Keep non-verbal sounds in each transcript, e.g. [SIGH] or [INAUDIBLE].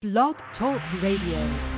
Blog Talk Radio.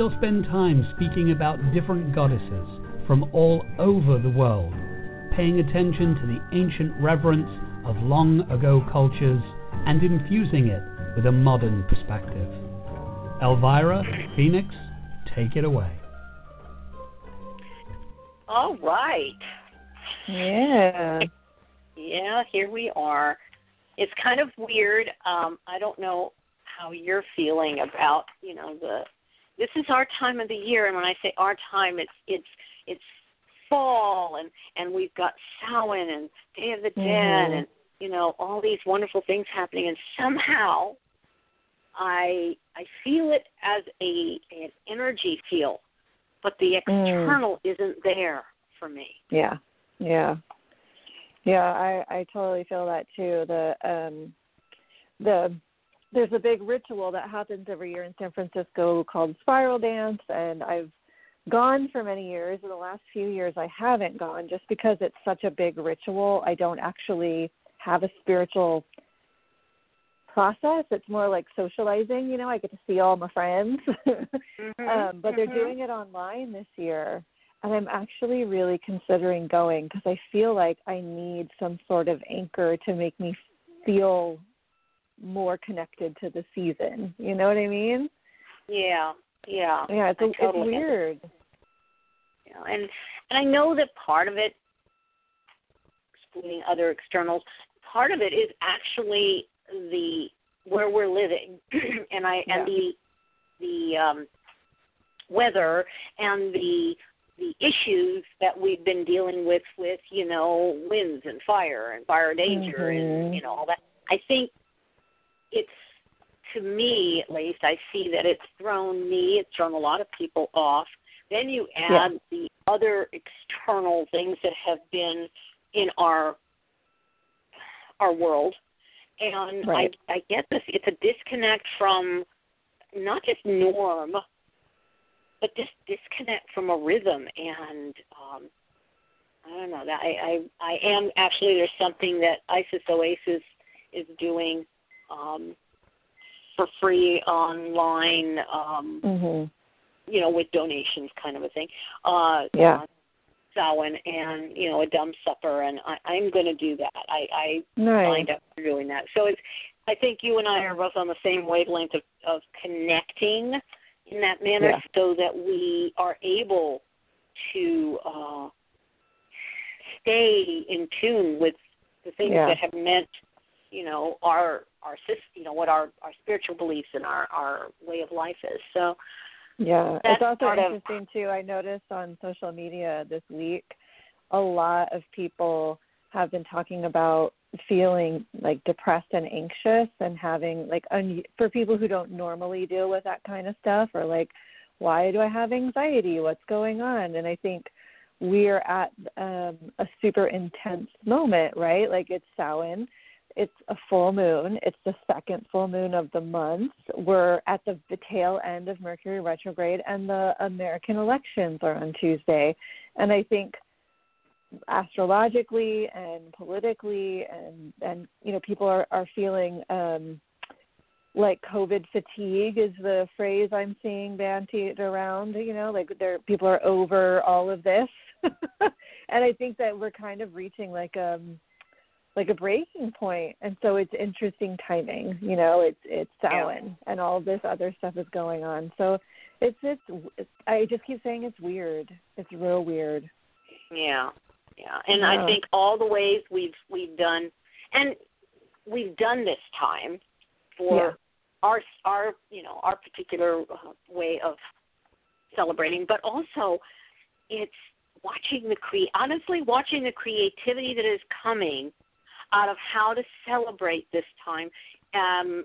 They'll spend time speaking about different goddesses from all over the world, paying attention to the ancient reverence of long ago cultures and infusing it with a modern perspective. Elvyra, Phoenix, take it away. All right. Yeah. Yeah, here we are. It's kind of weird. Um, I don't know how you're feeling about, you know, the this is our time of the year and when I say our time it's it's it's fall and and we've got Samhain and Day of the Dead Mhm. and you know, all these wonderful things happening and somehow I I feel it as a an energy feel, but the external isn't there for me. Yeah. Yeah. Yeah, I I totally feel that too. The um the there's a big ritual that happens every year in San Francisco called Spiral Dance and I've gone for many years. In the last few years I haven't gone just because it's such a big ritual. I don't actually have a spiritual process. It's more like socializing, you know, I get to see all my friends. [LAUGHS] um, but they're Mhm. doing it online this year, and I'm actually really considering going because I feel like I need some sort of anchor to make me feel more connected to the season. You know what I mean? Yeah, yeah. Yeah, it's I a, totally it's weird. Know, and and I know that part of it, excluding other externals, part of it is actually the where we're living, [CLEARS THROAT] and I and the the um, weather and the the issues that we've been dealing with with you know winds and fire and fire danger and Mhm. you know all that. I think it's to me at least I see that it's thrown me, it's thrown a lot of people off. Then you add the other external things that have been in our our world, and Right. I I get this. It's a disconnect from not just norm, but just disconnect from a rhythm and um I don't know that I I I am actually there's something that Isis Oasis is doing um for free online um Mhm. you know with donations kind of a thing uh Yeah. Samhain and you know a dumb supper and I I'm going to do that I I Nice. signed up for doing that so it's I think you and I are both on the same wavelength of of connecting in that manner Yeah. so that we are able to uh stay in tune with the things Yeah. that have meant you know our our you know what our our spiritual beliefs and our our way of life is so Yeah, it's also of- interesting too. I noticed on social media this week, a lot of people have been talking about feeling like depressed and anxious, and having like un- for people who don't normally deal with that kind of stuff, or like, why do I have anxiety? What's going on? And I think we're at um, a super intense moment, right? Like it's Samhain. It's a full moon. It's the second full moon of the month. We're at the, the tail end of Mercury retrograde, and the American elections are on Tuesday. And I think astrologically and politically, and and you know, people are are feeling um, like COVID fatigue is the phrase I'm seeing bandied around. You know, like there people are over all of this, [LAUGHS] and I think that we're kind of reaching like um like a breaking point and so it's interesting timing you know it's it's Samhain yeah. and all this other stuff is going on so it's it's, it's i just keep saying it's weird it's real weird yeah yeah and yeah. i think all the ways we've we've done and we've done this time for yeah. our our you know our particular uh, way of celebrating but also it's watching the cre honestly watching the creativity that is coming out of how to celebrate this time um,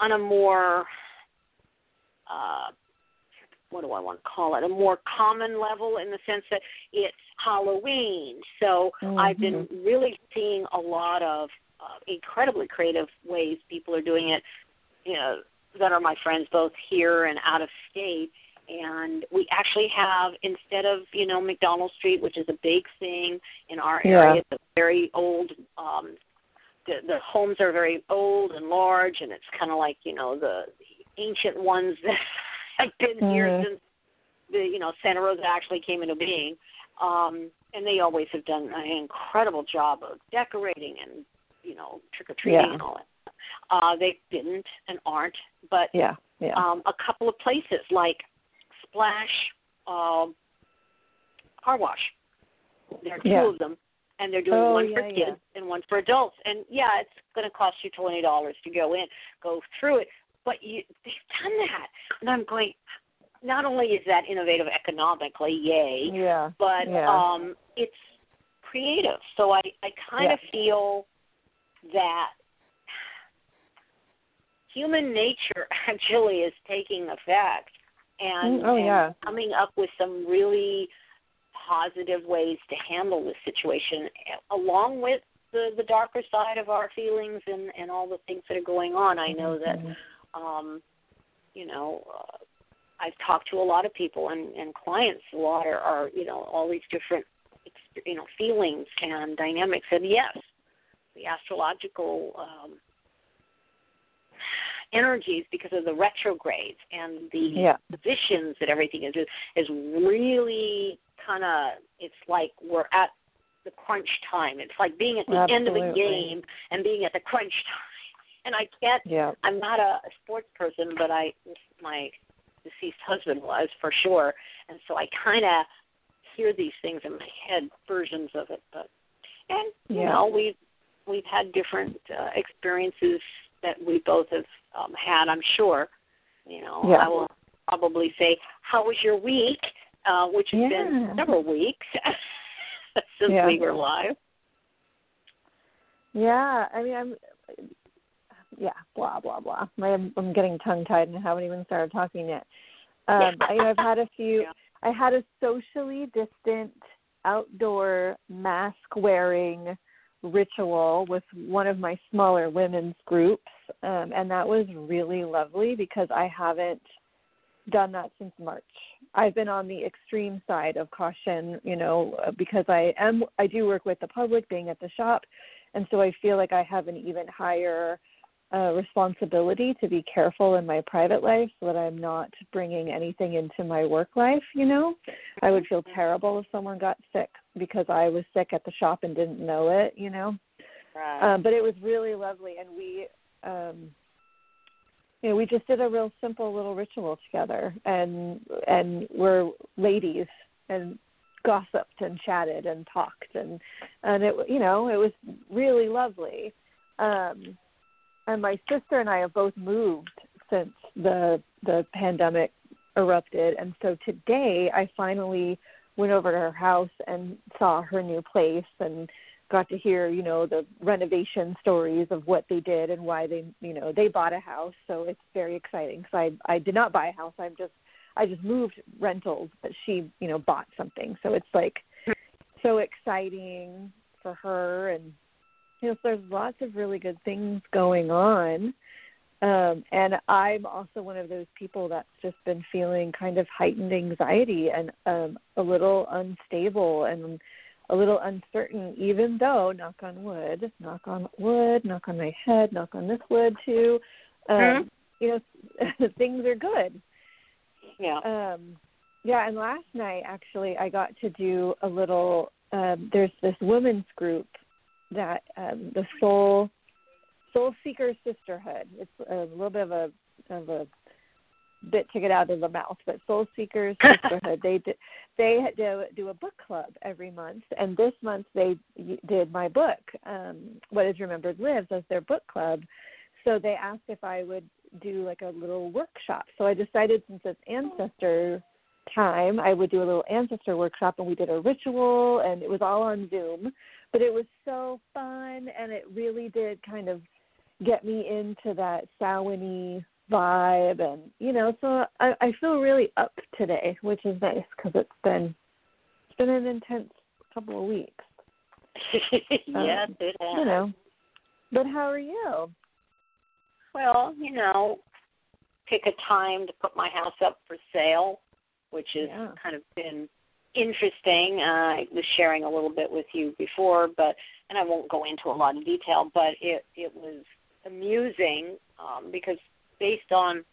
on a more uh, what do I want to call it? A more common level in the sense that it's Halloween. So mm-hmm. I've been really seeing a lot of uh, incredibly creative ways people are doing it. You know, that are my friends both here and out of state and we actually have instead of you know McDonald Street, which is a big thing in our area, yeah. it's a very old. Um, the, the homes are very old and large, and it's kind of like you know the, the ancient ones [LAUGHS] that have been mm-hmm. here since the you know Santa Rosa actually came into being. Um, and they always have done an incredible job of decorating and you know trick or treating yeah. and all that. Uh, they didn't and aren't, but yeah, yeah. Um, a couple of places like Splash um, Car Wash. There are two yeah. of them, and they're doing oh, one yeah, for kids yeah. and one for adults. And yeah, it's going to cost you twenty dollars to go in, go through it. But you, they've done that, and I'm going. Not only is that innovative economically, yay, yeah, but yeah. um, it's creative. So I, I kind of feel that human nature [LAUGHS] actually is taking effect and, oh, yeah. and coming up with some really positive ways to handle this situation, along with the the darker side of our feelings and and all the things that are going on. I know that, mm-hmm. um, you know. Uh, I've talked to a lot of people and, and clients. A lot are, are, you know, all these different, you know, feelings and dynamics. And yes, the astrological um, energies because of the retrogrades and the yeah. positions that everything is is really kind of it's like we're at the crunch time. It's like being at the Absolutely. end of a game and being at the crunch time. And I get yeah. I'm not a, a sports person, but I my deceased husband was for sure, and so I kind of hear these things in my head, versions of it. But and you yeah. know we've we've had different uh, experiences that we both have um, had, I'm sure. You know, yeah. I will probably say, "How was your week?" Uh, which has yeah. been several weeks [LAUGHS] since yeah. we were live. Yeah, I mean, I'm. Yeah, blah blah blah. I'm, I'm getting tongue tied and haven't even started talking yet. Um, I, I've had a [LAUGHS] few. Yeah. I had a socially distant outdoor mask wearing ritual with one of my smaller women's groups um, and that was really lovely because i haven't done that since march i've been on the extreme side of caution you know because i am i do work with the public being at the shop and so i feel like i have an even higher uh, responsibility to be careful in my private life so that I'm not bringing anything into my work life, you know. I would feel terrible if someone got sick because I was sick at the shop and didn't know it, you know. Right. Um, but it was really lovely and we um you know, we just did a real simple little ritual together and and we're ladies and gossiped and chatted and talked and and it you know, it was really lovely. Um and my sister and I have both moved since the the pandemic erupted and so today I finally went over to her house and saw her new place and got to hear you know the renovation stories of what they did and why they you know they bought a house. So it's very exciting. So i i did not buy a house. I'm just i just moved rentals but she you know bought something. So it's like so exciting for her. And you know, so there's lots of really good things going on. Um, and I'm also one of those people that's just been feeling kind of heightened anxiety and um, a little unstable and a little uncertain, even though, knock on wood, knock on wood, knock on my head, knock on this wood too, um, mm-hmm. you know, [LAUGHS] things are good. Yeah. Um, yeah, and last night actually I got to do a little. Um, there's this women's group that um, the Soul Soul Seeker Sisterhood. It's a little bit of a of a bit to get out of the mouth, but Soul Seekers [LAUGHS] Sisterhood. they did, they do do a book club every month, and this month they did my book, um, What Is Remembered Lives, as their book club. So they asked if I would do like a little workshop. So I decided since it's ancestor time, I would do a little ancestor workshop, and we did a ritual, and it was all on Zoom. But it was so fun, and it really did kind of get me into that Samhain vibe, and you know, so I, I feel really up today, which is nice because it's been it's been an intense couple of weeks. [LAUGHS] yes, um, it has. You know, but how are you? Well, you know, pick a time to put my house up for sale, which has Yeah. kind of been interesting. Uh, I was sharing a little bit with you before, but and I won't go into a lot of detail, but it it was amusing um, because based on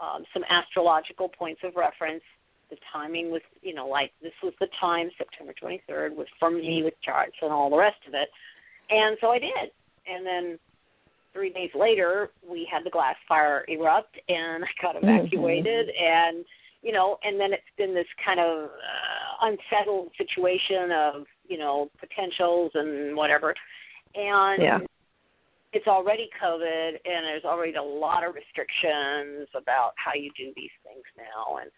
um, some astrological points of reference, the timing was you know like this was the time September 23rd was for me with charts and all the rest of it, and so I did, and then three days later, we had the glass fire erupt, and I got evacuated, mm-hmm. and you know, and then it's been this kind of uh, unsettled situation of you know potentials and whatever, and yeah. It's already COVID, and there's already a lot of restrictions about how you do these things now, and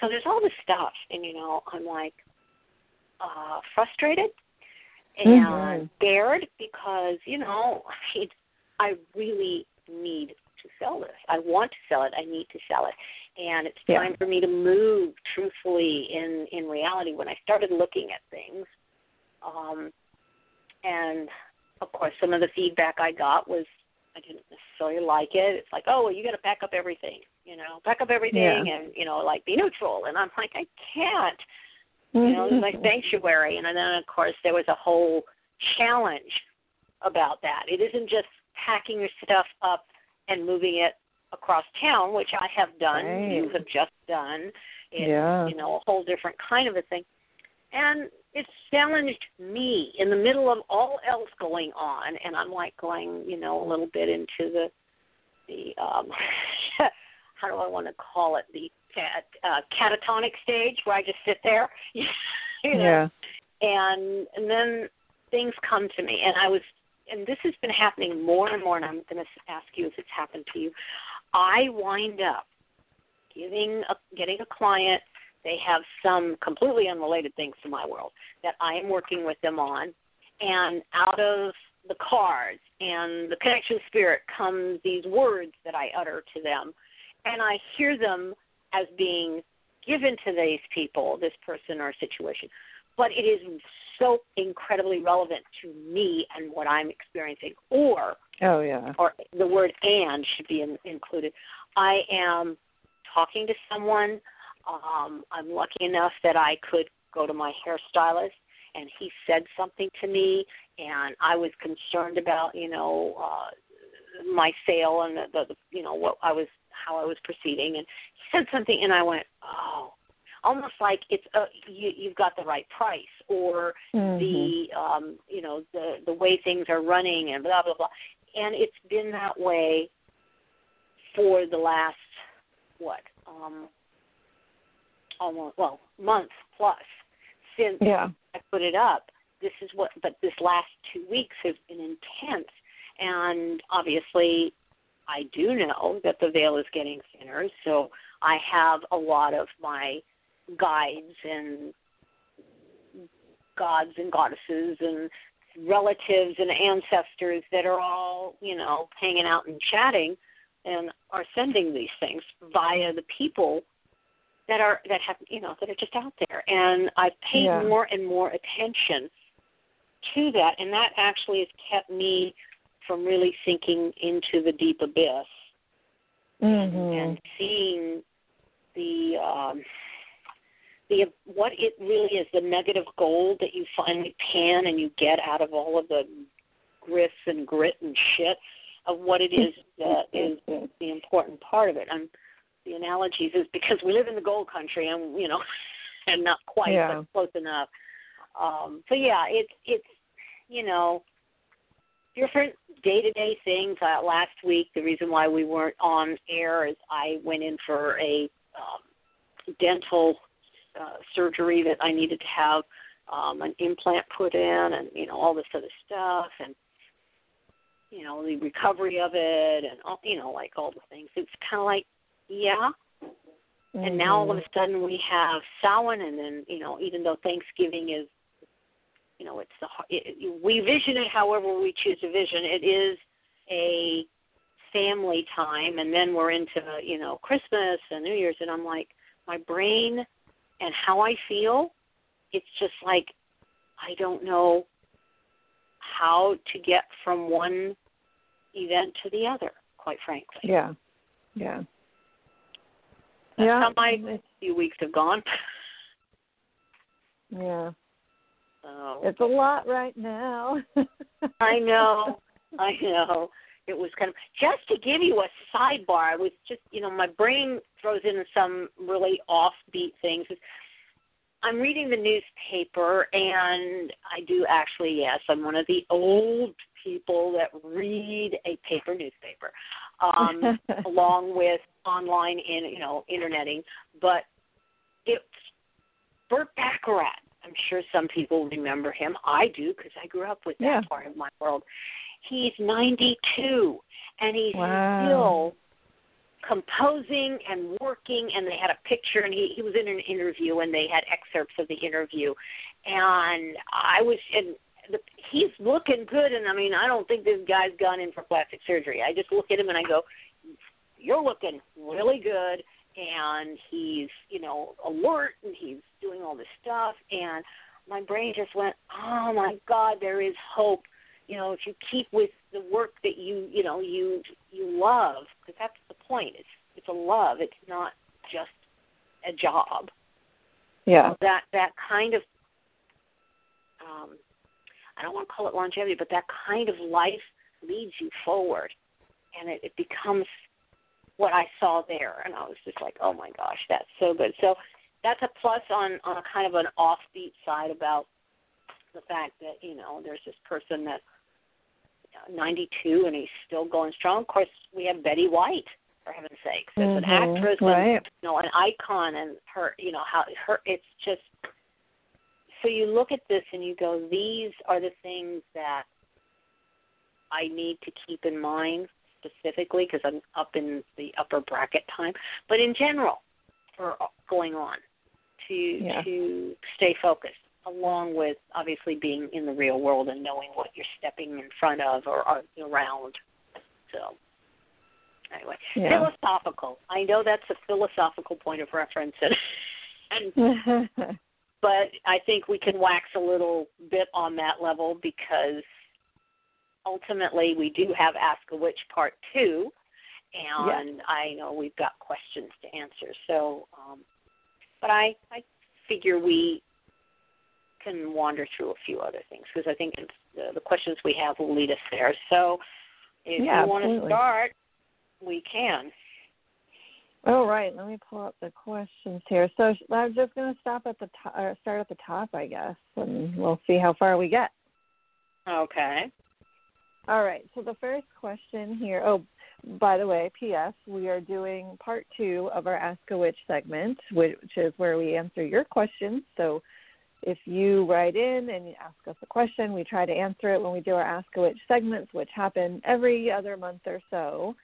so there's all this stuff, and you know, I'm like uh frustrated and mm-hmm. scared because you know it I really need to sell this. I want to sell it. I need to sell it. And it's time yeah. for me to move truthfully in in reality when I started looking at things. Um and of course some of the feedback I got was I didn't necessarily like it. It's like, "Oh, well, you got to pack up everything, you know, pack up everything yeah. and, you know, like be neutral." And I'm like, "I can't." You know, mm-hmm. this is my sanctuary. And then of course there was a whole challenge about that. It isn't just packing your stuff up and moving it across town, which I have done. Right. You have just done. It's Yeah. you know a whole different kind of a thing, and it's challenged me in the middle of all else going on, and I'm like going you know a little bit into the the um [LAUGHS] how do I want to call it the cat, uh, catatonic stage where I just sit there, [LAUGHS] you know, Yeah. and and then things come to me, and I was and this has been happening more and more, and I'm going to ask you if it's happened to you. I wind up giving a, getting a client. They have some completely unrelated things to my world that I am working with them on, and out of the cards and the connection spirit comes these words that I utter to them, and I hear them as being given to these people, this person or situation, but it is so incredibly relevant to me and what I'm experiencing. Or, Oh yeah. or the word "and" should be in, included. I am talking to someone. Um, I'm lucky enough that I could go to my hairstylist, and he said something to me, and I was concerned about, you know, uh, my sale and the, the, the, you know, what I was, how I was proceeding, and he said something, and I went, oh almost like it's a, you, you've got the right price or mm-hmm. the um, you know the the way things are running and blah blah blah. And it's been that way for the last what um, almost well month plus since yeah. I put it up. This is what, but this last two weeks has been intense, and obviously, I do know that the veil is getting thinner. So I have a lot of my guides and gods and goddesses and relatives and ancestors that are all, you know, hanging out and chatting and are sending these things via the people that are that have you know that are just out there and I've paid Yeah. more and more attention to that, and that actually has kept me from really sinking into the deep abyss mm-hmm. and seeing the um, the what it really is the negative gold that you finally pan and you get out of all of the grits and grit and shit of what it is that is [LAUGHS] the important part of it. And the analogies is because we live in the gold country and you know [LAUGHS] and not quite yeah. but close enough. Um so yeah, it's it's you know different day to day things. Uh, last week the reason why we weren't on air is I went in for a um dental uh, surgery that I needed to have um, an implant put in, and you know all this other stuff, and you know the recovery of it, and all, you know like all the things. It's kind of like, yeah. Mm-hmm. And now all of a sudden we have Samhain, and then you know even though Thanksgiving is, you know it's the it, we vision it however we choose to vision. It is a family time, and then we're into you know Christmas and New Year's, and I'm like my brain and how I feel, it's just like I don't know how to get from one event to the other, quite frankly. Yeah. Yeah. That's yeah. how my few weeks have gone. yeah. So It's a lot right now. [LAUGHS] I know. I know. It was kind of just to give you a sidebar. I was just, you know, my brain throws in some really offbeat things. I'm reading the newspaper, and I do actually, yes, I'm one of the old people that read a paper newspaper, um, [LAUGHS] along with online in you know interneting. But it's Burt Bacharach. I'm sure some people remember him. I do because I grew up with that Yeah. part of my world. He's 92, and he's Wow. still composing and working and they had a picture and he he was in an interview and they had excerpts of the interview and I was and the, he's looking good and I mean I don't think this guy's gone in for plastic surgery. I just look at him and I go you're looking really good and he's you know alert and he's doing all this stuff and my brain just went oh my god there is hope you know if you keep with the work that you you know you you love because that's the point it's it's a love it's not just a job yeah. that that kind of um i don't want to call it longevity but that kind of life leads you forward and it, it becomes what i saw there and i was just like oh my gosh that's so good so that's a plus on on a kind of an offbeat side about the fact that you know there's this person that 92 and he's still going strong. Of course, we have Betty White, for heaven's sakes, as an Mhm, actress right. and you know an icon, and her, you know how her. It's just so you look at this and you go, these are the things that I need to keep in mind specifically because I'm up in the upper bracket time, but in general for going on to Yeah. to stay focused along with obviously being in the real world and knowing what you're stepping in front of or, around. So, anyway, Yeah. philosophical. I know that's a philosophical point of reference, and, and [LAUGHS] but I think we can wax a little bit on that level because ultimately we do have Ask a Witch Part Two, and I know we've got questions to answer. So, um, but I I figure we can wander through a few other things because I think it's, the, the questions we have will lead us there. So, if Yeah, you want to start, we can. All right, let me pull up the questions here. So I'm just going to stop at the top, or start at the top, I guess, and we'll see how far we get. Okay. All right. So the first question here. Oh, by the way, P.S. We are doing part two of our Ask a Witch segment, which is where we answer your questions. So if you write in and you ask us a question, we try to answer it when we do our Ask a Witch segments, which happen every other month or so.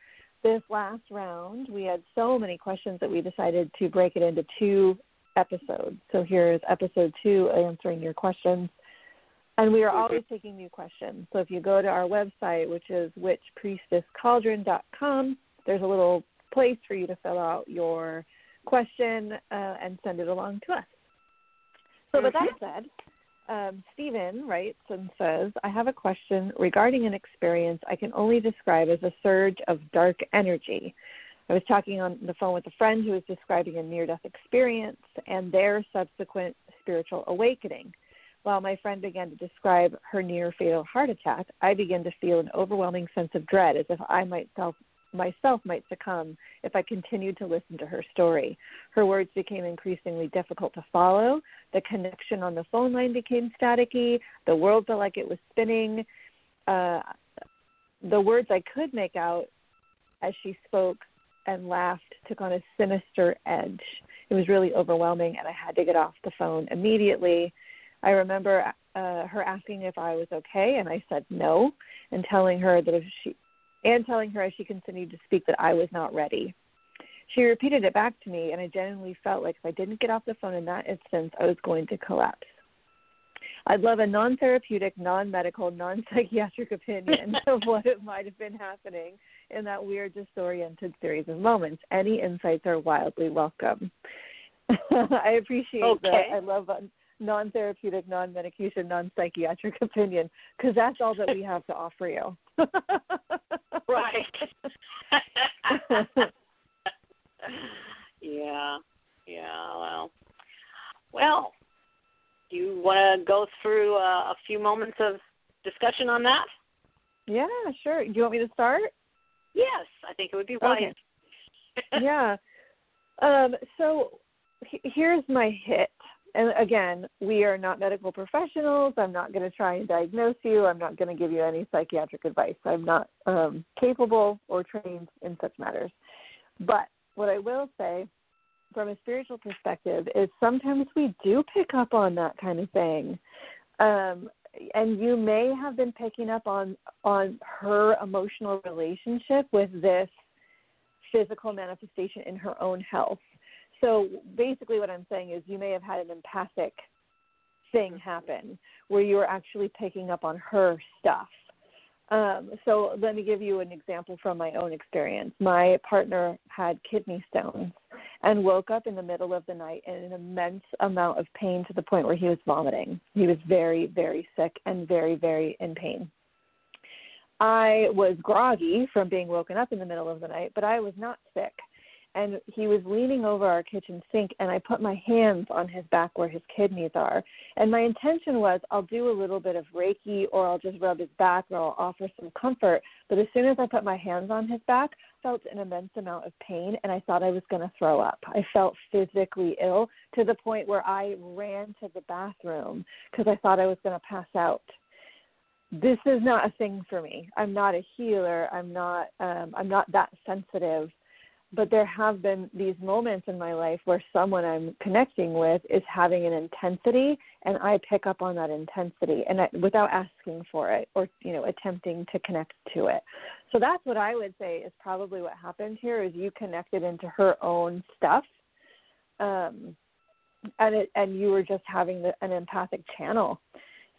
This last round, we had so many questions that we decided to break it into two episodes. So here is episode two, answering your questions. And we are always taking new questions. So if you go to our website, which is witchpriestesscauldron.com, there's a little place for you to fill out your question uh, and send it along to us. So with that said, um, Stephen writes and says, I have a question regarding an experience I can only describe as a surge of dark energy. I was talking on the phone with a friend who was describing a near death experience and their subsequent spiritual awakening. While my friend began to describe her near fatal heart attack, I began to feel an overwhelming sense of dread as if I myself myself might succumb if I continued to listen to her story. Her words became increasingly difficult to follow. The connection on the phone line became staticky. The world felt like it was spinning. Uh, the words I could make out as she spoke and laughed took on a sinister edge. It was really overwhelming, and I had to get off the phone immediately. I remember uh, her asking if I was okay, and I said no, and telling her that if she and telling her as she continued to speak that I was not ready. She repeated it back to me, and I genuinely felt like if I didn't get off the phone in that instance, I was going to collapse. I'd love a non therapeutic, non medical, non psychiatric opinion [LAUGHS] of what it might have been happening in that weird, disoriented series of moments. Any insights are wildly welcome. [LAUGHS] I appreciate okay. that. I love non therapeutic, non medication, non psychiatric [LAUGHS] opinion because that's all that we have to offer you. [LAUGHS] right. [LAUGHS] yeah. Yeah. Well. Well. Do you want to go through uh, a few moments of discussion on that? Yeah, sure. Do you want me to start? Yes, I think it would be wise. Okay. yeah. Um, so here's my hit and again, we are not medical professionals. I'm not going to try and diagnose you. I'm not going to give you any psychiatric advice. I'm not um, capable or trained in such matters. But what I will say from a spiritual perspective is sometimes we do pick up on that kind of thing. Um, and you may have been picking up on on her emotional relationship with this physical manifestation in her own health so basically, what I'm saying is you may have had an empathic thing happen where you were actually picking up on her stuff. Um, so let me give you an example from my own experience. My partner had kidney stones and woke up in the middle of the night in an immense amount of pain to the point where he was vomiting. He was very, very sick and very, very in pain. I was groggy from being woken up in the middle of the night, but I was not sick and he was leaning over our kitchen sink and I put my hands on his back where his kidneys are. And my intention was I'll do a little bit of Reiki or I'll just rub his back or I'll offer some comfort. But as soon as I put my hands on his back, I felt an immense amount of pain and I thought I was going to throw up. I felt physically ill to the point where I ran to the bathroom because I thought I was going to pass out this is not a thing for me. I'm not a healer. I'm not um I'm not that sensitive but there have been these moments in my life where someone I'm connecting with is having an intensity and I pick up on that intensity and I, without asking for it or you know attempting to connect to it. So that's what I would say is probably what happened here is you connected into her own stuff. Um and it and you were just having the, an empathic channel.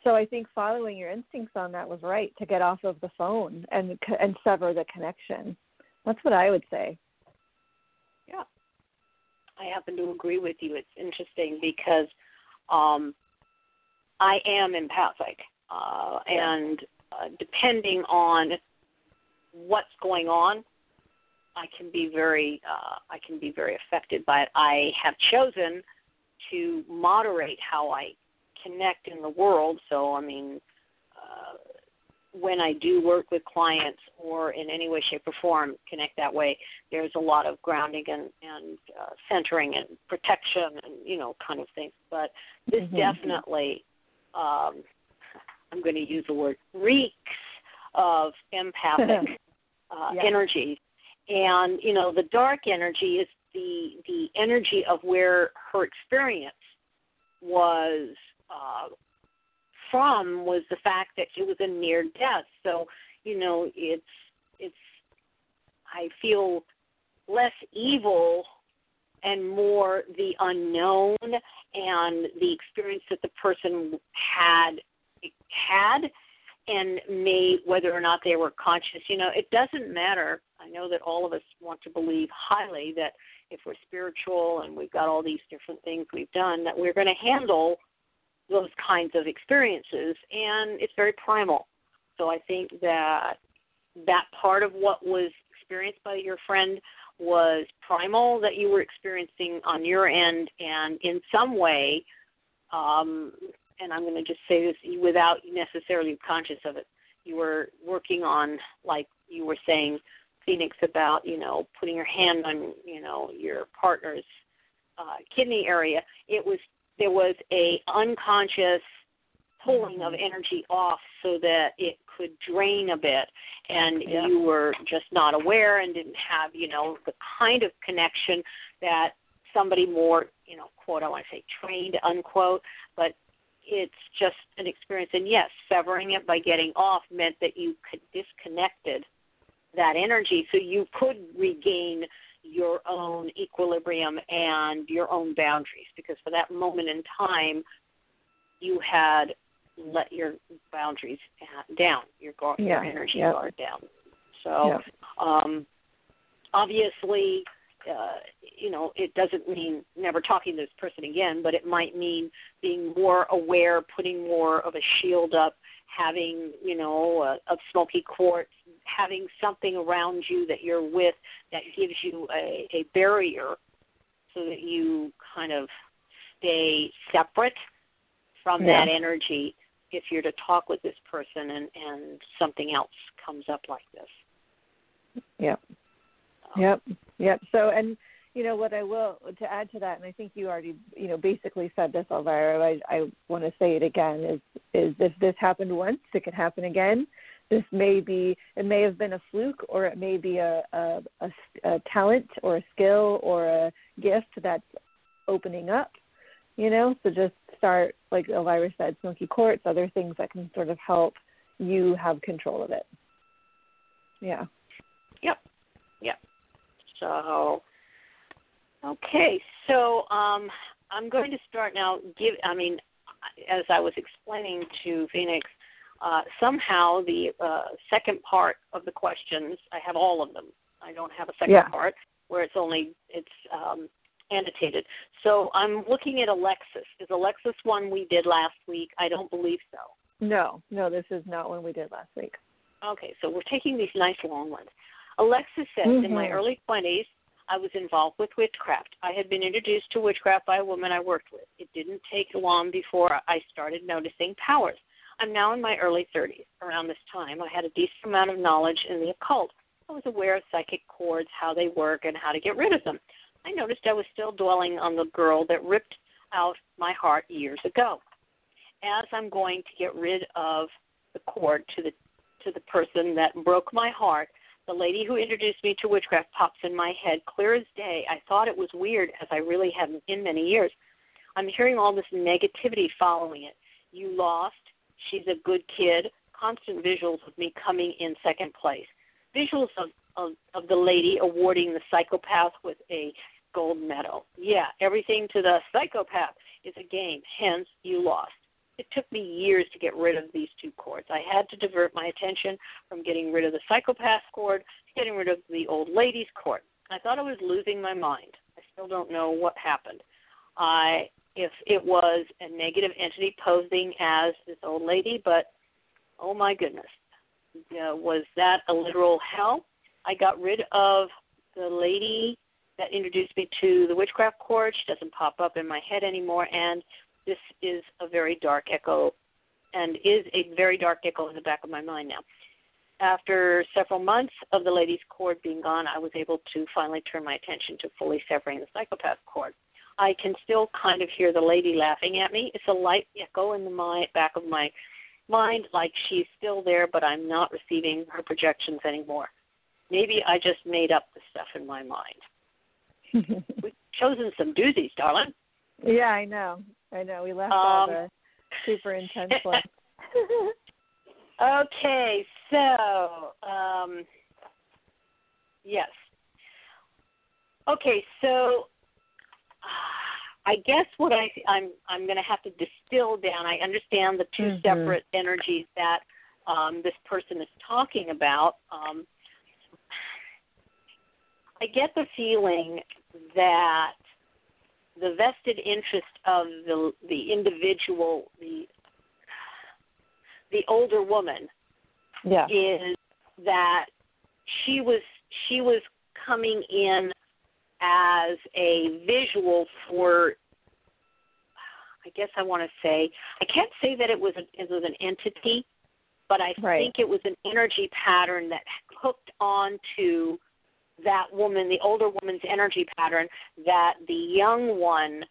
So I think following your instincts on that was right to get off of the phone and and sever the connection. That's what I would say. Yeah. I happen to agree with you. It's interesting because um, I am empathic, uh, and uh, depending on what's going on, I can be very uh, I can be very affected by it. I have chosen to moderate how I connect in the world. So I mean, uh, when I do work with clients or in any way, shape, or form connect that way, there's a lot of grounding and, and uh, centering and protection and you know kind of things. But this mm-hmm. definitely, um, I'm going to use the word reeks of empathic [LAUGHS] uh, yeah. energy, and you know the dark energy is the the energy of where her experience was uh, from was the fact that it was a near death. So, you know, it's it's I feel less evil and more the unknown and the experience that the person had had and may whether or not they were conscious you know it doesn't matter i know that all of us want to believe highly that if we're spiritual and we've got all these different things we've done that we're going to handle those kinds of experiences, and it's very primal. So I think that that part of what was experienced by your friend was primal that you were experiencing on your end, and in some way, um, and I'm going to just say this without necessarily conscious of it, you were working on, like you were saying, Phoenix, about you know putting your hand on you know your partner's uh, kidney area. It was there was a unconscious pulling of mm-hmm. energy off so that it could drain a bit. And yeah. you were just not aware and didn't have you know the kind of connection that somebody more you know quote i want to say trained unquote but it's just an experience. And yes severing it by getting off meant that you could disconnected that energy. So you could regain your own equilibrium and your own boundaries because for that moment in time you had let your boundaries down your guard yeah. your energy yep. guard down so yep. um obviously uh, you know, it doesn't mean never talking to this person again, but it might mean being more aware, putting more of a shield up, having, you know, a, a smoky quartz, having something around you that you're with that gives you a, a barrier so that you kind of stay separate from yeah. that energy if you're to talk with this person and, and something else comes up like this. Yep. Yep. Yep. So, and you know what I will to add to that, and I think you already you know basically said this, Elvyra. I, I want to say it again: is is if this happened once, it could happen again. This may be it may have been a fluke, or it may be a a, a, a talent or a skill or a gift that's opening up. You know, so just start like Elvyra said, smoky quartz, other things that can sort of help you have control of it. Yeah. Yep. Yep. So, okay, so um, I'm going to start now. Give, I mean, as I was explaining to Phoenix, uh, somehow the uh, second part of the questions, I have all of them. I don't have a second yeah. part where it's only it's um, annotated. So I'm looking at Alexis. Is Alexis one we did last week? I don't believe so. No, no, this is not one we did last week. Okay, so we're taking these nice long ones. Alexis says, mm-hmm. in my early 20s, I was involved with witchcraft. I had been introduced to witchcraft by a woman I worked with. It didn't take long before I started noticing powers. I'm now in my early 30s. Around this time, I had a decent amount of knowledge in the occult. I was aware of psychic cords, how they work, and how to get rid of them. I noticed I was still dwelling on the girl that ripped out my heart years ago. As I'm going to get rid of the cord to the to the person that broke my heart, the lady who introduced me to witchcraft pops in my head clear as day. I thought it was weird as I really haven't in many years. I'm hearing all this negativity following it. You lost. She's a good kid. Constant visuals of me coming in second place. Visuals of, of, of the lady awarding the psychopath with a gold medal. Yeah, everything to the psychopath is a game. Hence, you lost. It took me years to get rid of these two cords. I had to divert my attention from getting rid of the psychopath cord to getting rid of the old lady's cord. I thought I was losing my mind. I still don't know what happened. I if it was a negative entity posing as this old lady, but oh my goodness, uh, was that a literal hell? I got rid of the lady that introduced me to the witchcraft cord. She doesn't pop up in my head anymore, and this is a very dark echo and is a very dark echo in the back of my mind now. After several months of the lady's cord being gone, I was able to finally turn my attention to fully severing the psychopath cord. I can still kind of hear the lady laughing at me. It's a light echo in the my, back of my mind, like she's still there, but I'm not receiving her projections anymore. Maybe I just made up the stuff in my mind. [LAUGHS] We've chosen some doozies, darling. Yeah, I know. I know. We left um, all the super intense [LAUGHS] ones. okay, so um, yes. Okay, so I guess what I I'm I'm going to have to distill down. I understand the 2 mm-hmm. separate energies that um, this person is talking about. Um, I get the feeling that the vested interest of the the individual the the older woman Yeah. is that she was she was coming in as a visual for I guess I want to say I can't say that it was a, it was an entity, but I Right. think it was an energy pattern that hooked on to that woman, the older woman's energy pattern that the young one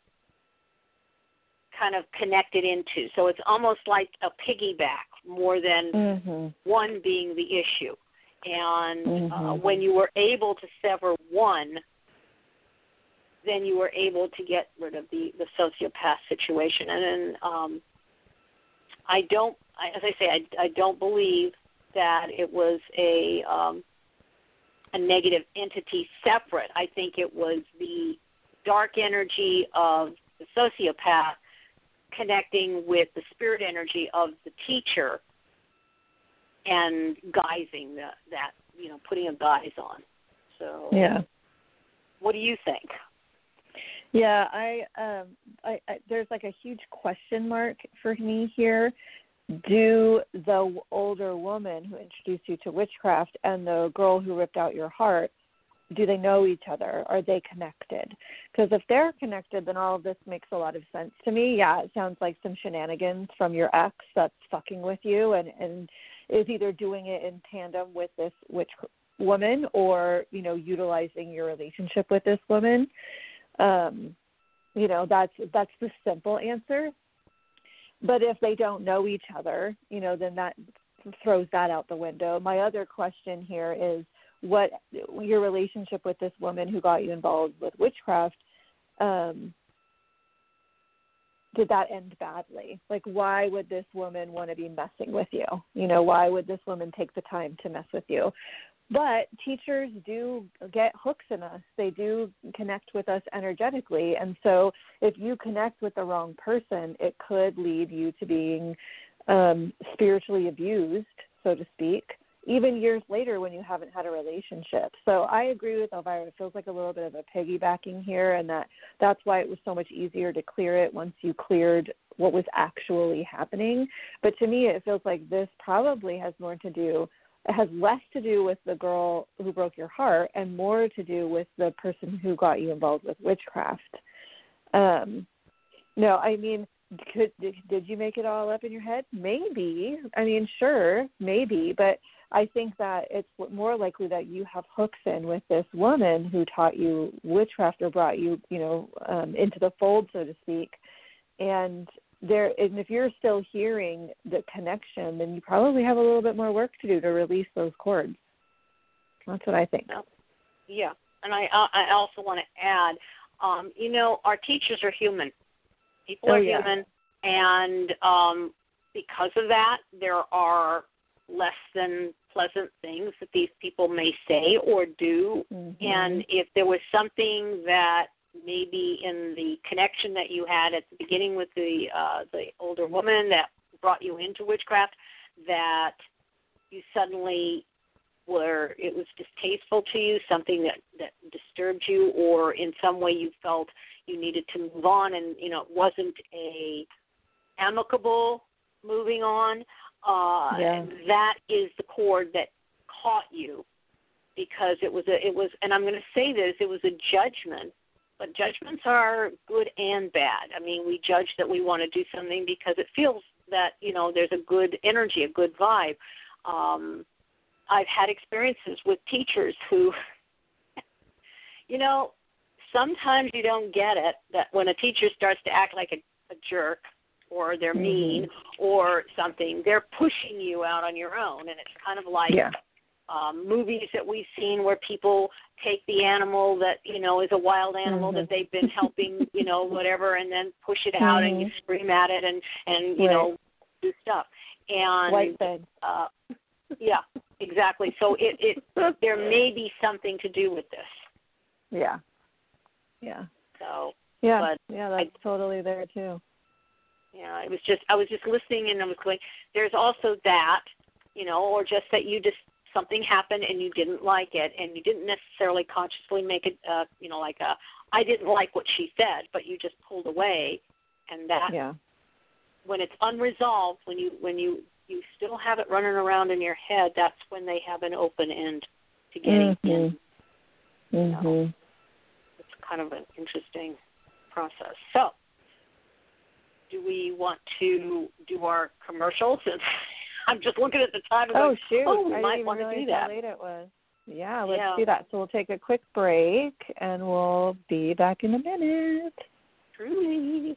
kind of connected into. So it's almost like a piggyback more than Mhm. one being the issue. And uh, Mhm. when you were able to sever one, then you were able to get rid of the, the sociopath situation. And then um, I don't, I, as I say, I, I don't believe that it was a um, a negative entity separate. I think it was the dark energy of the sociopath connecting with the spirit energy of the teacher and guising the, that, you know, putting a guise on. So, Yeah. what do you think? Yeah, I um I, I there's like a huge question mark for me here. Do the older woman who introduced you to witchcraft and the girl who ripped out your heart do they know each other? Are they connected? Because if they're connected, then all of this makes a lot of sense to me. Yeah, it sounds like some shenanigans from your ex that's fucking with you and and is either doing it in tandem with this witch woman or you know utilizing your relationship with this woman. Um, you know that's that's the simple answer. But if they don't know each other, you know, then that throws that out the window. My other question here is what your relationship with this woman who got you involved with witchcraft um did that end badly? Like why would this woman want to be messing with you? You know why would this woman take the time to mess with you but teachers do get hooks in us they do connect with us energetically and so if you connect with the wrong person it could lead you to being um spiritually abused so to speak even years later when you haven't had a relationship. So I agree with Elvyra. It feels like a little bit of a piggybacking here, and that that's why it was so much easier to clear it once you cleared what was actually happening. But to me, it feels like this probably has more to do. It has less to do with the girl who broke your heart and more to do with the person who got you involved with witchcraft. Um, no, I mean, could did, you make it all up in your head? Maybe. I mean, sure, maybe, but I think that it's more likely that you have hooks in with this woman who taught you witchcraft or brought you, you know, um, into the fold, so to speak. And there, and if you're still hearing the connection, then you probably have a little bit more work to do to release those cords. That's what I think. Yeah, and I I also want to add, um, you know, our teachers are human. People Oh, are yeah. human, and um, because of that, there are less than pleasant things that these people may say or do. Mhm. And if there was something that maybe in the connection that you had at the beginning with the uh, the older woman that brought you into witchcraft, that you suddenly were it was distasteful to you, something that that disturbed you, or in some way you felt you needed to move on, and you know it wasn't a amicable moving on. Uh, Yeah. That is the cord that caught you because it was a it was and I'm going to say this it was a judgment but judgments are good and bad. I mean, we judge that we want to do something because it feels that you know there's a good energy, a good vibe. Um, I've had experiences with teachers who, [LAUGHS] you know, sometimes you don't get it that when a teacher starts to act like a, a jerk or they're mean or something, they're pushing you out on your own, and it's kind of like Yeah. Um, movies that we've seen where people take the animal that you know is a wild animal Mhm. that they've been helping, you know, [LAUGHS] whatever, and then push it out and you scream at it and and you Right. know do stuff. And White uh, yeah, exactly. So it it [LAUGHS] there may be something to do with this. Yeah. Yeah. So Yeah. But yeah, that's totally there too. Yeah, it was just I was just listening and I was going. There's also that, you know, or just that you just something happened and you didn't like it and you didn't necessarily consciously make it, uh, you know, like a I didn't like what she said, but you just pulled away, and that Yeah. when it's unresolved, when you when you you still have it running around in your head, that's when they have an open end to getting in. Mhm. Mhm. It's kind of an interesting process. So, do we want to do our commercials? [LAUGHS] Since I'm just looking at the time and Oh going, shoot! oh, we I might didn't want to do realize how that. late it was. Yeah, let's Yeah. do that. So we'll take a quick break, and we'll be back in a minute. Truly.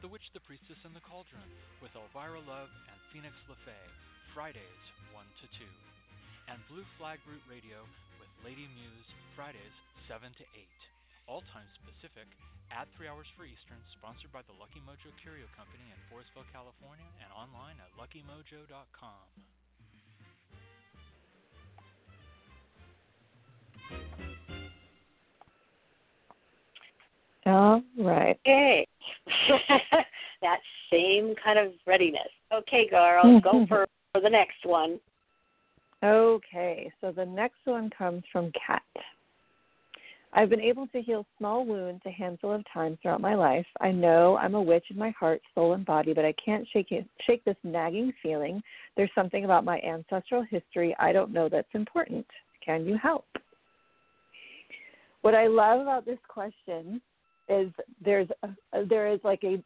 The Witch, the Priestess, and the Cauldron with Elvyra Love and Phoenix LeFae, Fridays 1 to 2. And Blue Flag Root Radio with Lady Muse, Fridays 7 to 8. All times Pacific, at 3 hours for Eastern, sponsored by the Lucky Mojo Curio Company in Forestville, California, and online at luckymojo.com. All right. Okay. [LAUGHS] that same kind of readiness. Okay, Garl, go [LAUGHS] for, for the next one. Okay, so the next one comes from Kat. I've been able to heal small wounds a handful of times throughout my life. I know I'm a witch in my heart, soul, and body, but I can't shake it, shake this nagging feeling. There's something about my ancestral history I don't know that's important. Can you help? What I love about this question is there's a, there is like a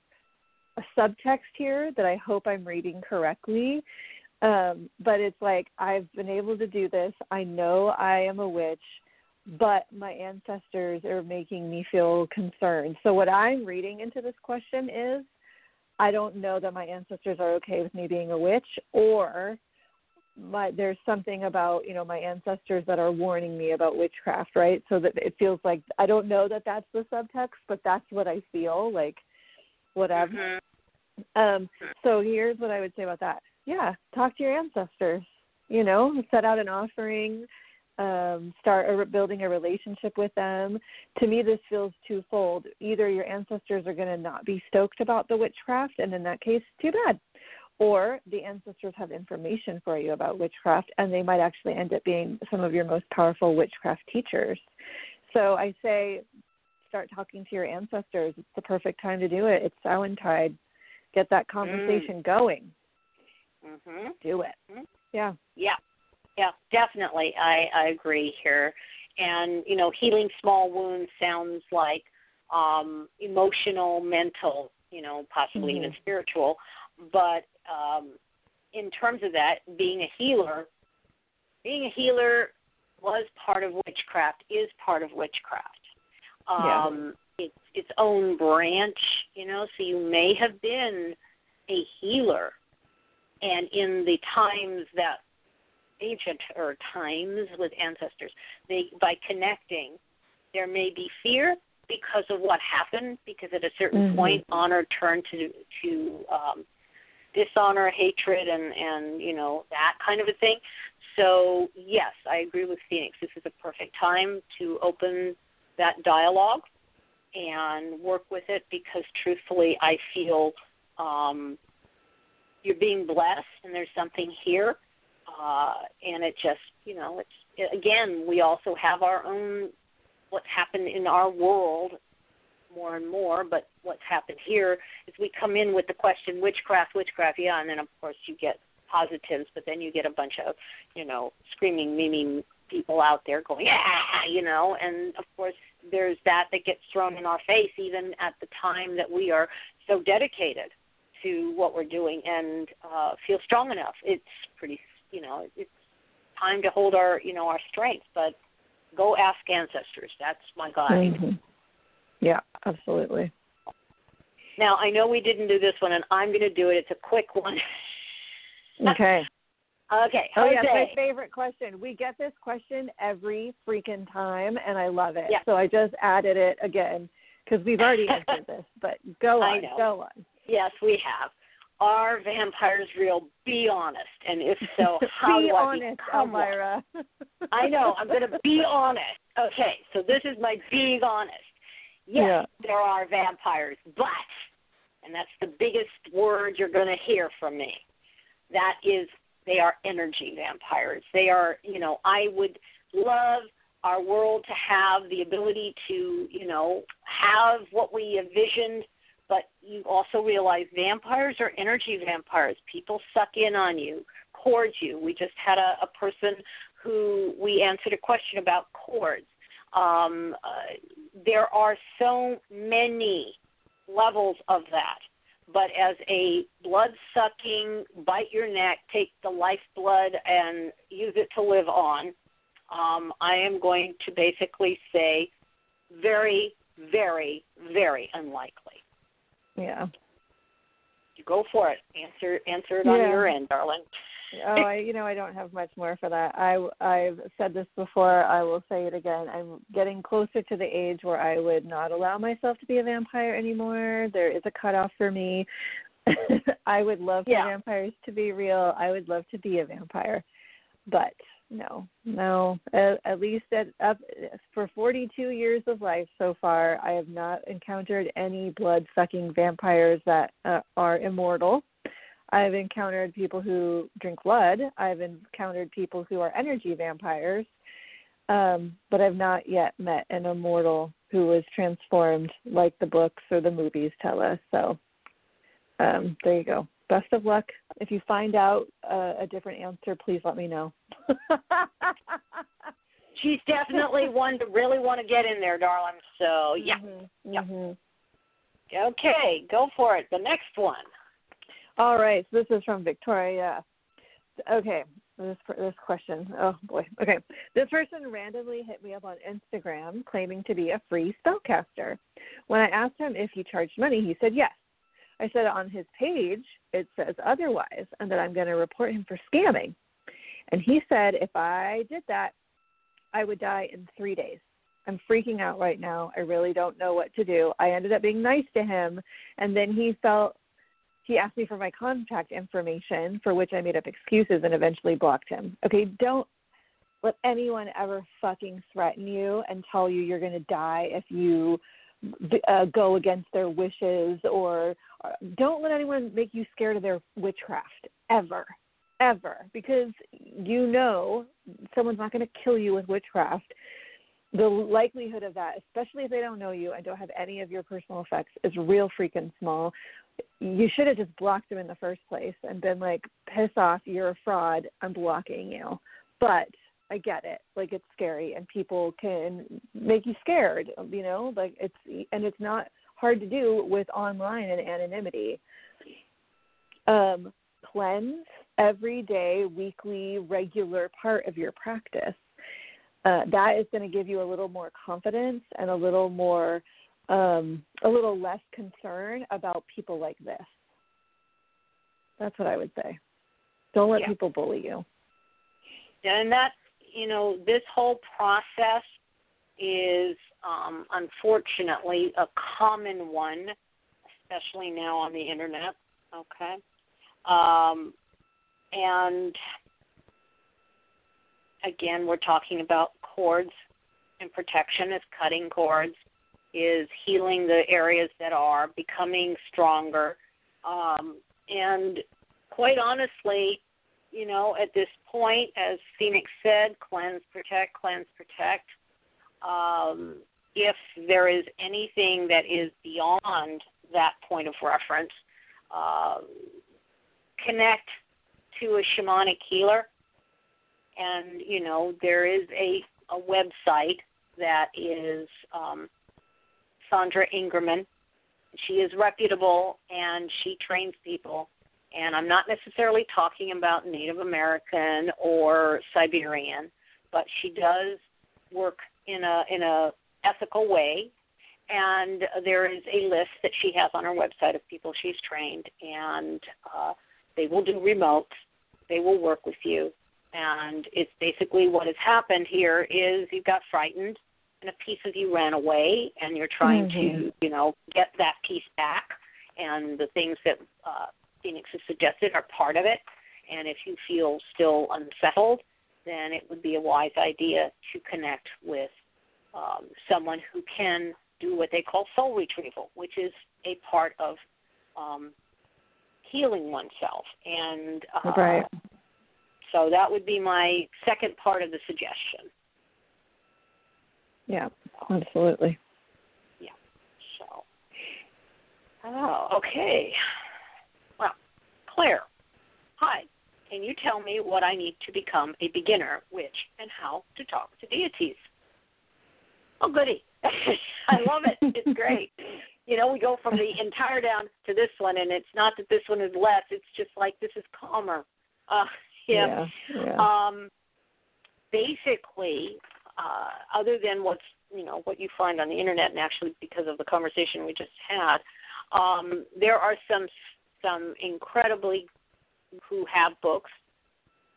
a subtext here that I hope I'm reading correctly. Um, but it's like I've been able to do this. I know I am a witch, but my ancestors are making me feel concerned. So what I'm reading into this question is I don't know that my ancestors are okay with me being a witch or my there's something about, you know, my ancestors that are warning me about witchcraft, right? So that it feels like I don't know that that's the subtext, but that's what I feel like whatever. Mhm. Um, so here's what I would say about that. Yeah, talk to your ancestors. You know, set out an offering, um, start a, building a relationship with them. To me, this feels twofold. Either your ancestors are going to not be stoked about the witchcraft, and in that case, too bad. Or the ancestors have information for you about witchcraft, and they might actually end up being some of your most powerful witchcraft teachers. So I say, start talking to your ancestors. It's the perfect time to do it. It's Samhain get that conversation going. Mhm. Do it. Mhm. Yeah. Yeah, yeah, definitely. I I agree here, and you know, healing small wounds sounds like um, emotional, mental, you know, possibly Mhm. even spiritual. But um, in terms of that, being a healer, being a healer was part of witchcraft, is part of witchcraft. Yeah. Um, It's its own branch, you know. So you may have been a healer, and in the times that ancient or times with ancestors, they by connecting, there may be fear because of what happened. Because at a certain Mhm. point, honor turned to to um, dishonor, hatred, and and you know that kind of a thing. So yes, I agree with Phoenix. This is a perfect time to open that dialogue and work with it because truthfully, I feel um, you're being blessed and there's something here. Uh, and it just, you know, it's again, we also have our own what's happened in our world more and more, but what's happened here is we come in with the question witchcraft, witchcraft, yeah, and then of course you get positives, but then you get a bunch of, you know, screaming, memeing people out there going, yeah, you know, and of course there's that that gets thrown in our face even at the time that we are so dedicated to what we're doing and uh, feel strong enough. It's pretty, you know, it's time to hold our, you know, our strength, but go ask ancestors. That's my guide. Mhm. Yeah, absolutely. Now I know we didn't do this one, and I'm going to do it. It's a quick one. [LAUGHS] Okay. okay. Oh yeah, my favorite question. We get this question every freaking time, and I love it. Yeah. So I just added it again because we've already [LAUGHS] answered this. But go I on, go on. Yes, we have. Are vampires real? Be honest, and if so, [LAUGHS] how be do I honest, become one? I know. I'm going to be honest. Okay, so this is my being honest. Yes, Yeah. there are vampires, but, and that's the biggest word you're going to hear from me. That is, they are energy vampires. They are, you know, I would love our world to have the ability to, you know, have what we envisioned, but you also realize vampires are energy vampires. People suck in on you, cords you. We just had a, a person who we answered a question about cords. Um, uh, there are so many levels of that. But as a blood sucking, bite your neck, take the lifeblood and use it to live on, um, I am going to basically say very, very, very unlikely. yeah. You go for it. Answer answer it on your end, darling. Oh, I, you know, I don't have much more for that. I, I've said this before. I will say it again. I'm getting closer to the age where I would not allow myself to be a vampire anymore. There is a cutoff for me. [LAUGHS] I would love for Yeah. vampires to be real. I would love to be a vampire, but no, no. At, at least at up for 42 years of life so far, I have not encountered any blood-sucking vampires that uh, are immortal. I've encountered people who drink blood. I've encountered people who are energy vampires, um, but I've not yet met an immortal who was transformed like the books or the movies tell us. So um, there you go. Best of luck. If you find out uh, a different answer, please let me know. [LAUGHS] She's definitely one to really want to get in there, darling. So yeah. Mhm, Yep. mhm. Okay, go for it. The next one. All right, so this is from Victoria. Okay, this this question. Oh boy. Okay, this person randomly hit me up on Instagram claiming to be a free spellcaster. When I asked him if he charged money, he said yes. I said on his page it says otherwise, and that I'm going to report him for scamming. And he said if I did that, I would die in three days. I'm freaking out right now. I really don't know what to do. I ended up being nice to him, and then he felt he asked me for my contact information, for which I made up excuses and eventually blocked him. Okay, don't let anyone ever fucking threaten you and tell you you're going to die if you uh, go against their wishes, or uh, don't let anyone make you scared of their witchcraft ever, ever, because you know someone's not going to kill you with witchcraft. The likelihood of that, especially if they don't know you and don't have any of your personal effects, is real freaking small you should have just blocked him in the first place and been like, piss off, you're a fraud, I'm blocking you. But I get it. Like it's scary and people can make you scared, you know, like it's and it's not hard to do with online and anonymity. Um cleanse every day, weekly, regular part of your practice. Uh, that is going to give you a little more confidence and a little more um, a little less concern about people like this. That's what I would say. Don't let Yeah. people bully you. Yeah, And that, you know, this whole process is um, unfortunately a common one, especially now on the internet. Okay. Um, and again, we're talking about cords and protection is cutting cords, is healing the areas that are becoming stronger. Um, and quite honestly, you know, at this point, as Phoenix said, cleanse, protect, cleanse, protect. Um, if there is anything that is beyond that point of reference, uh, connect to a shamanic healer. And, you know, there is a, a website that is um, Sandra Ingerman. She is reputable and she trains people. And I'm not necessarily talking about Native American or Siberian, but she does work in a in a ethical way. And there is a list that she has on her website of people she's trained and uh, they will do remote. They will work with you. And it's basically what has happened here is you got frightened and a piece of you ran away and you're trying mm-hmm. to you know get that piece back and the things that uh, phoenix has suggested are part of it and if you feel still unsettled then it would be a wise idea to connect with um, someone who can do what they call soul retrieval, which is a part of um, healing oneself. And uh, right. so that would be my second part of the suggestion. Yeah, absolutely. Yeah. So. Oh, okay. Well, Claire, hi. Can you tell me what I need to become a beginner, witch, and how to talk to deities? Oh, goody. [LAUGHS] I love it. It's great. You know, we go from the entire down to this one, and it's not that this one is less. It's just like this is calmer. Uh, [LAUGHS] yeah. yeah, yeah. Um, basically, uh, other than what's you know what you find on the internet, and actually because of the conversation we just had, um, there are some some incredibly who have books.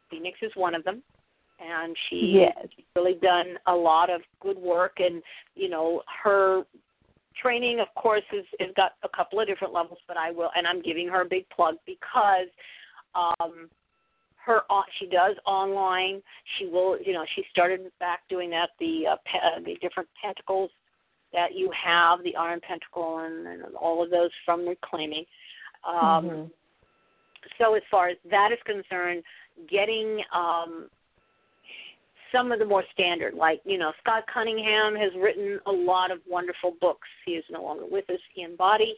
Phoenix is one of them and she yes. has really done a lot of good work and you know her training of course is has got a couple of different levels but i will and i'm giving her a big plug because um her she does online she will you know she started back doing that the uh, pe- the different pentacles that you have the iron pentacle and, and all of those from reclaiming um mm-hmm. so as far as that is concerned getting um some of the more standard, like you know, Scott Cunningham has written a lot of wonderful books. He is no longer with us in body,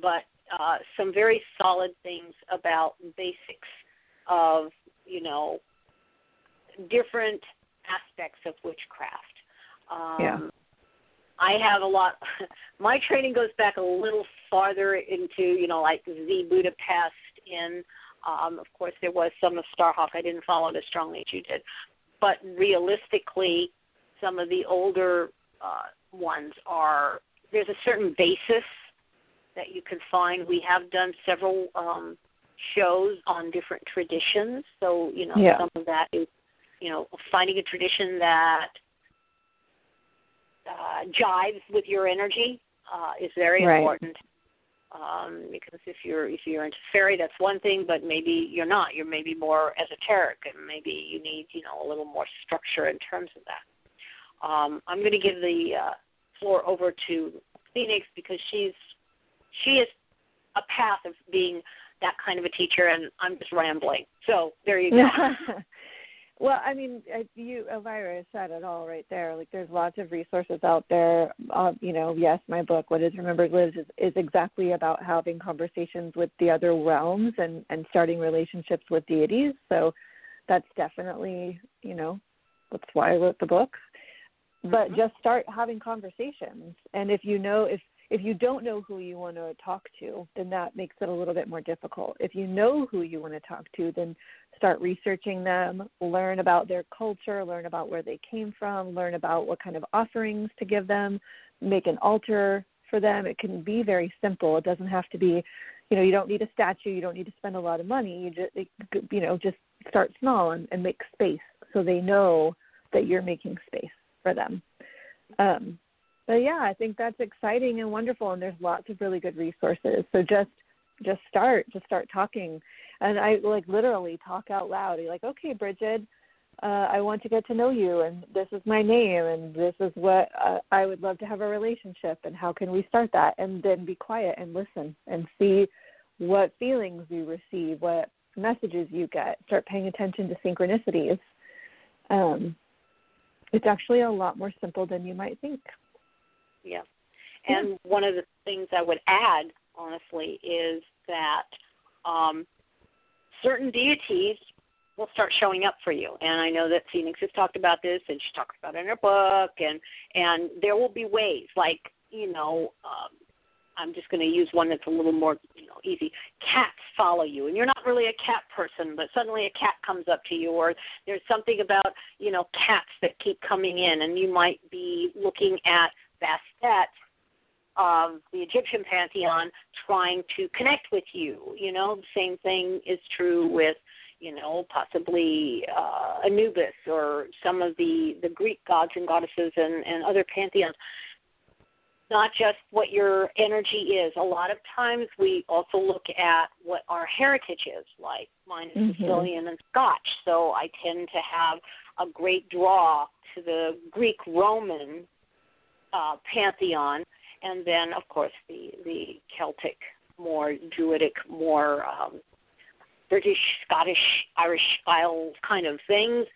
but uh, some very solid things about basics of you know different aspects of witchcraft. Um, yeah. I have a lot. [LAUGHS] My training goes back a little farther into you know like Z Budapest. In um, of course there was some of Starhawk. I didn't follow it as strongly as you did, but realistically, some of the older uh, ones are there's a certain basis that you can find. We have done several um, shows on different traditions, so you know yeah. some of that is you know finding a tradition that uh, jives with your energy uh, is very right. important um, because if you're if you're into fairy, that's one thing, but maybe you're not. You're maybe more esoteric, and maybe you need you know a little more structure in terms of that. Um, I'm going to give the uh, floor over to Phoenix because she's she is a path of being that kind of a teacher, and I'm just rambling. So there you go. [LAUGHS] Well, I mean, you Elvyra said it all right there. Like, there's lots of resources out there. Uh, you know, yes, my book, "What Is Remembered Lives," is, is exactly about having conversations with the other realms and and starting relationships with deities. So, that's definitely, you know, that's why I wrote the book. But mm-hmm. just start having conversations, and if you know if if you don't know who you want to talk to, then that makes it a little bit more difficult. If you know who you want to talk to, then start researching them, learn about their culture, learn about where they came from, learn about what kind of offerings to give them, make an altar for them. It can be very simple. It doesn't have to be, you know, you don't need a statue, you don't need to spend a lot of money. You just, you know, just start small and, and make space so they know that you're making space for them. Um, but yeah, I think that's exciting and wonderful, and there's lots of really good resources. So just just start, just start talking and I like literally talk out loud. You're like, okay, Bridget, uh, I want to get to know you, and this is my name, and this is what uh, I would love to have a relationship, and how can we start that? And then be quiet and listen and see what feelings you receive, what messages you get. Start paying attention to synchronicities. Um, it's actually a lot more simple than you might think. Yeah. And yeah. one of the things I would add, honestly, is that um, certain deities will start showing up for you. And I know that Phoenix has talked about this, and she talks about it in her book. And and there will be ways, like you know, um, I'm just going to use one that's a little more you know easy. Cats follow you, and you're not really a cat person, but suddenly a cat comes up to you, or there's something about you know cats that keep coming in, and you might be looking at Bastet of the Egyptian pantheon trying to connect with you. You know, the same thing is true with you know possibly uh, Anubis or some of the the Greek gods and goddesses and and other pantheons not just what your energy is. A lot of times we also look at what our heritage is, like mine is mm-hmm. Sicilian and Scotch, so I tend to have a great draw to the Greek Roman uh, pantheon, and then of course the the Celtic, more Druidic, more um, British, Scottish, Irish style kind of things.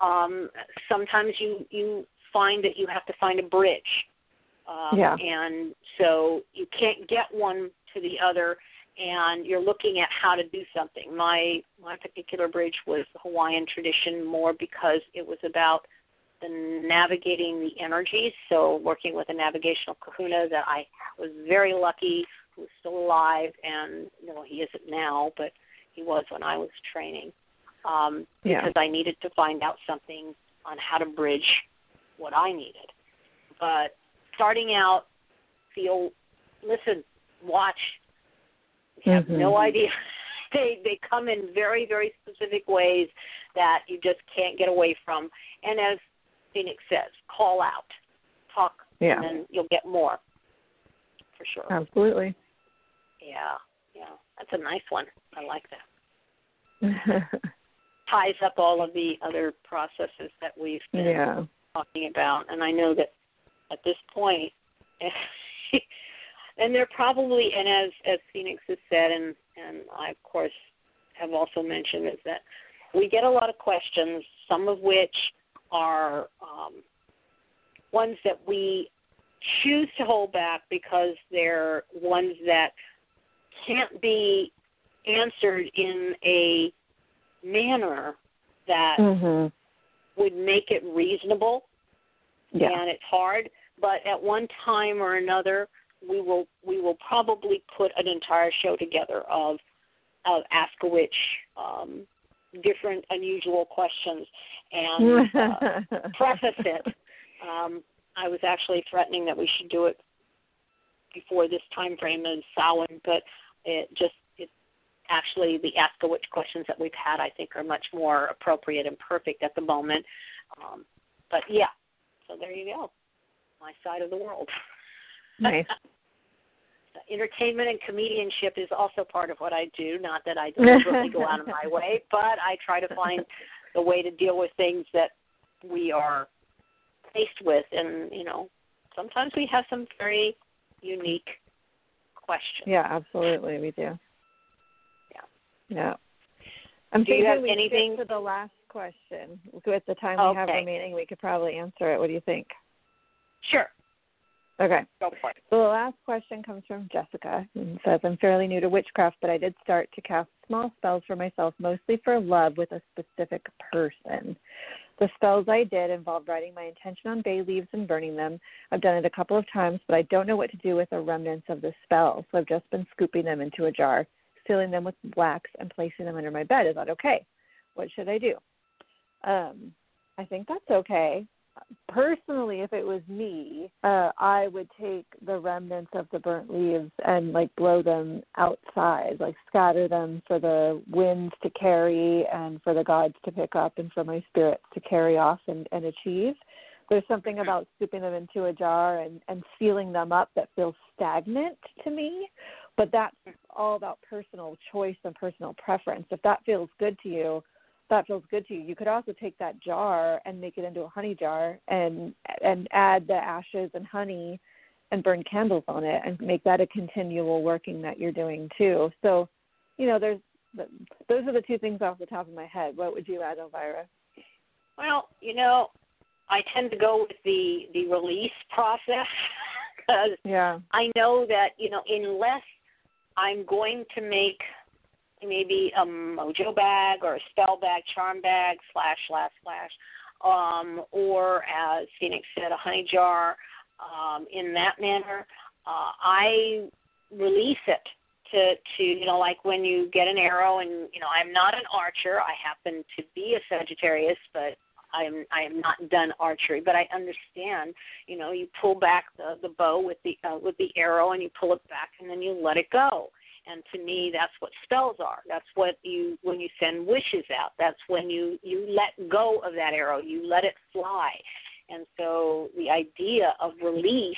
Um, sometimes you you find that you have to find a bridge um, yeah. And so you can't get one to the other, and you're looking at how to do something. My my particular bridge was Hawaiian tradition more because it was about the navigating the energies. So working with a navigational kahuna that I was very lucky who's still alive, and no, he isn't now, but he was when I was training. Um, yeah. Because I needed to find out something on how to bridge what I needed. But starting out feel listen watch you have mm-hmm. no idea [LAUGHS] they they come in very very specific ways that you just can't get away from and as phoenix says call out talk yeah. and then you'll get more for sure. Absolutely. Yeah yeah. That's a nice one. I like that. [LAUGHS] Ties up all of the other processes that we've been yeah. talking about and i know that at this [LAUGHS] and they're probably, and as as Phoenix has said, and and I of course have also mentioned, is that we get a lot of questions, some of which are um, ones that we choose to hold back because they're ones that can't be answered in a manner that mm-hmm. would make it reasonable. Yeah. And it's hard but at one time or another we will we will probably put an entire show together of of ask a witch um, different unusual questions and uh, [LAUGHS] preface it. Um, I was actually threatening that we should do it before this time frame is Samhain, but it just it actually the ask a witch questions that we've had I think are much more appropriate and perfect at the moment. Um, but yeah, so there you go my side of the world. Nice. [LAUGHS] Entertainment and comedianship is also part of what I do. Not that I [LAUGHS] deliberately go out of my way, but I try to find the way to deal with things that we are faced with, and you know, sometimes we have some very unique questions. Yeah, absolutely, we do. Yeah. Yeah. I'm do thinking you have we anything to the last question. With the time we okay. have remaining, we could probably answer it. What do you think? Sure. Okay. Go for it. So the last question comes from Jessica and says, I'm fairly new to witchcraft, but I did start to cast small spells for myself, mostly for love with a specific person. The spells I did involved writing my intention on bay leaves and burning them. I've done it a couple of times, but I don't know what to do with the remnants of the spell, so I've just been scooping them into a jar, filling them with wax, and placing them under my bed. Is that okay? What should I do? Um, I think that's okay personally if it was me uh i would take the remnants of the burnt leaves and like blow them outside like scatter them for the winds to carry and for the gods to pick up and for my spirits to carry off and, and achieve. There's something about scooping them into a jar and and sealing them up that feels stagnant to me but that's all about personal choice and personal preference. If that feels good to you that feels good to you. You could also take that jar and make it into a honey jar and and add the ashes and honey and burn candles on it and make that a continual working that you're doing too. So, you know, there's those are the two things off the top of my head. What would you add, Elvyra? Well, you know, I tend to go with the the release process [LAUGHS] because yeah. I know that you know unless I'm going to make maybe a mojo bag or a spell bag, charm bag, slash, slash, slash, um, or as Phoenix said, a honey jar. Um, in that manner, uh, I release it to to you know like when you get an arrow and you know I'm not an archer. I happen to be a Sagittarius but I'm I am not done archery. But I understand you know you pull back the the bow with the uh, with the arrow and you pull it back and then you let it go and to me that's what spells are that's what you when you send wishes out that's when you you let go of that arrow you let it fly and so the idea of release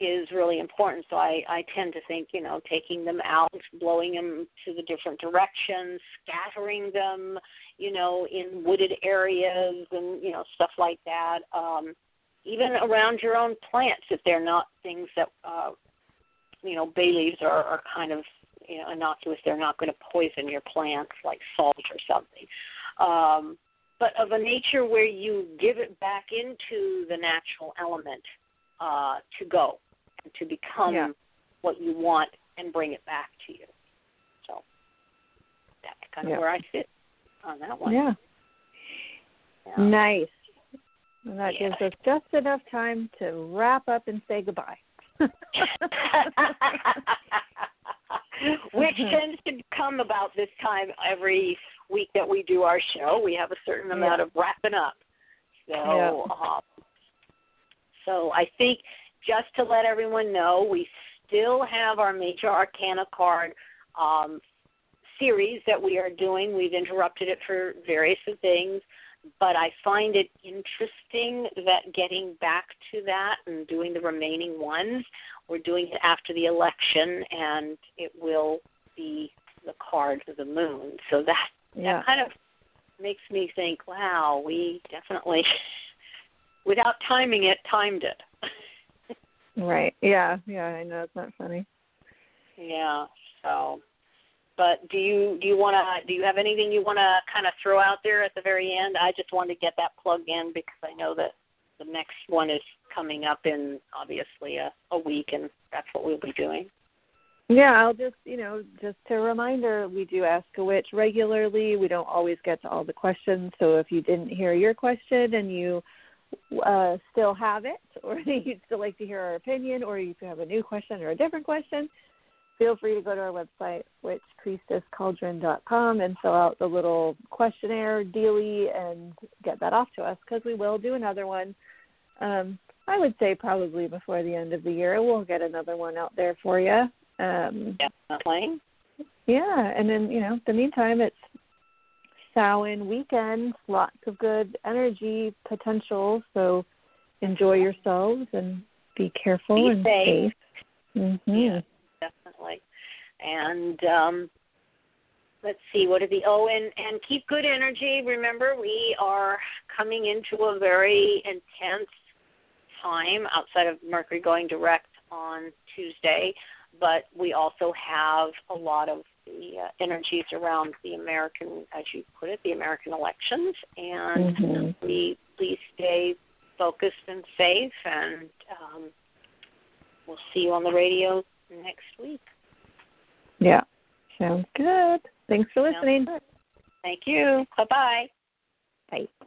is really important. So I, I tend to think, you know, taking them out, blowing them to the different directions, scattering them, you know, in wooded areas and, you know, stuff like that. Um, even around your own plants, if they're not things that, uh, you know, bay leaves are, are kind of, you know, innocuous. They're not going to poison your plants like salt or something. Um, but of a nature where you give it back into the natural element uh, to go to become yeah. what you want and bring it back to you. So that's kind of yeah. where I sit on that one. Yeah. yeah. Nice. And that gives us just enough time to wrap up and say goodbye. [LAUGHS] Which tends to come about this time every week that we do our show. We have a certain amount of wrapping up. So, Yeah. um, so I think just to let everyone know, we still have our major arcana card um, series that we are doing. We've interrupted it for various things, but I find it interesting that getting back to that and doing the remaining ones, we're doing it after the election, and it will be the card of the moon. So that yeah. that kind of makes me think, wow, we definitely, [LAUGHS] without timing it, timed it. [LAUGHS] Right. Yeah. Yeah. I know it's not funny. Yeah. So, but do you do you want to do you have anything you want to kind of throw out there at the very end? I just wanted to get that plug in because I know that the next one is coming up in obviously a, a week, and that's what we'll be doing. Yeah, I'll just, you know, just a reminder, we do Ask a Witch regularly. We don't always get to all the questions, so if you didn't hear your question and you uh, still have it, [LAUGHS] or you'd still like to hear our opinion, or if you have a new question or a different question, feel free to go to our website, witchpriestesscauldron.com, and fill out the little questionnaire dealy and get that off to us because we will do another one. Um, I would say probably before the end of the year, we'll get another one out there for you. Um, Definitely. yeah, and then you know, the meantime, it's Samhain weekend, lots of good energy potential. So enjoy yourselves and be careful Be and safe. safe. hmm Yeah. Definitely. And um let's see what are the oh and and keep good energy remember we are coming into a very intense time outside of mercury going direct on tuesday but we also have a lot of the uh, energies around the american as you put it the american elections and Mhm. we please stay focused and safe and um we'll see you on the radio next week Yeah, sounds good. Thanks for listening. thank you bye bye Bye.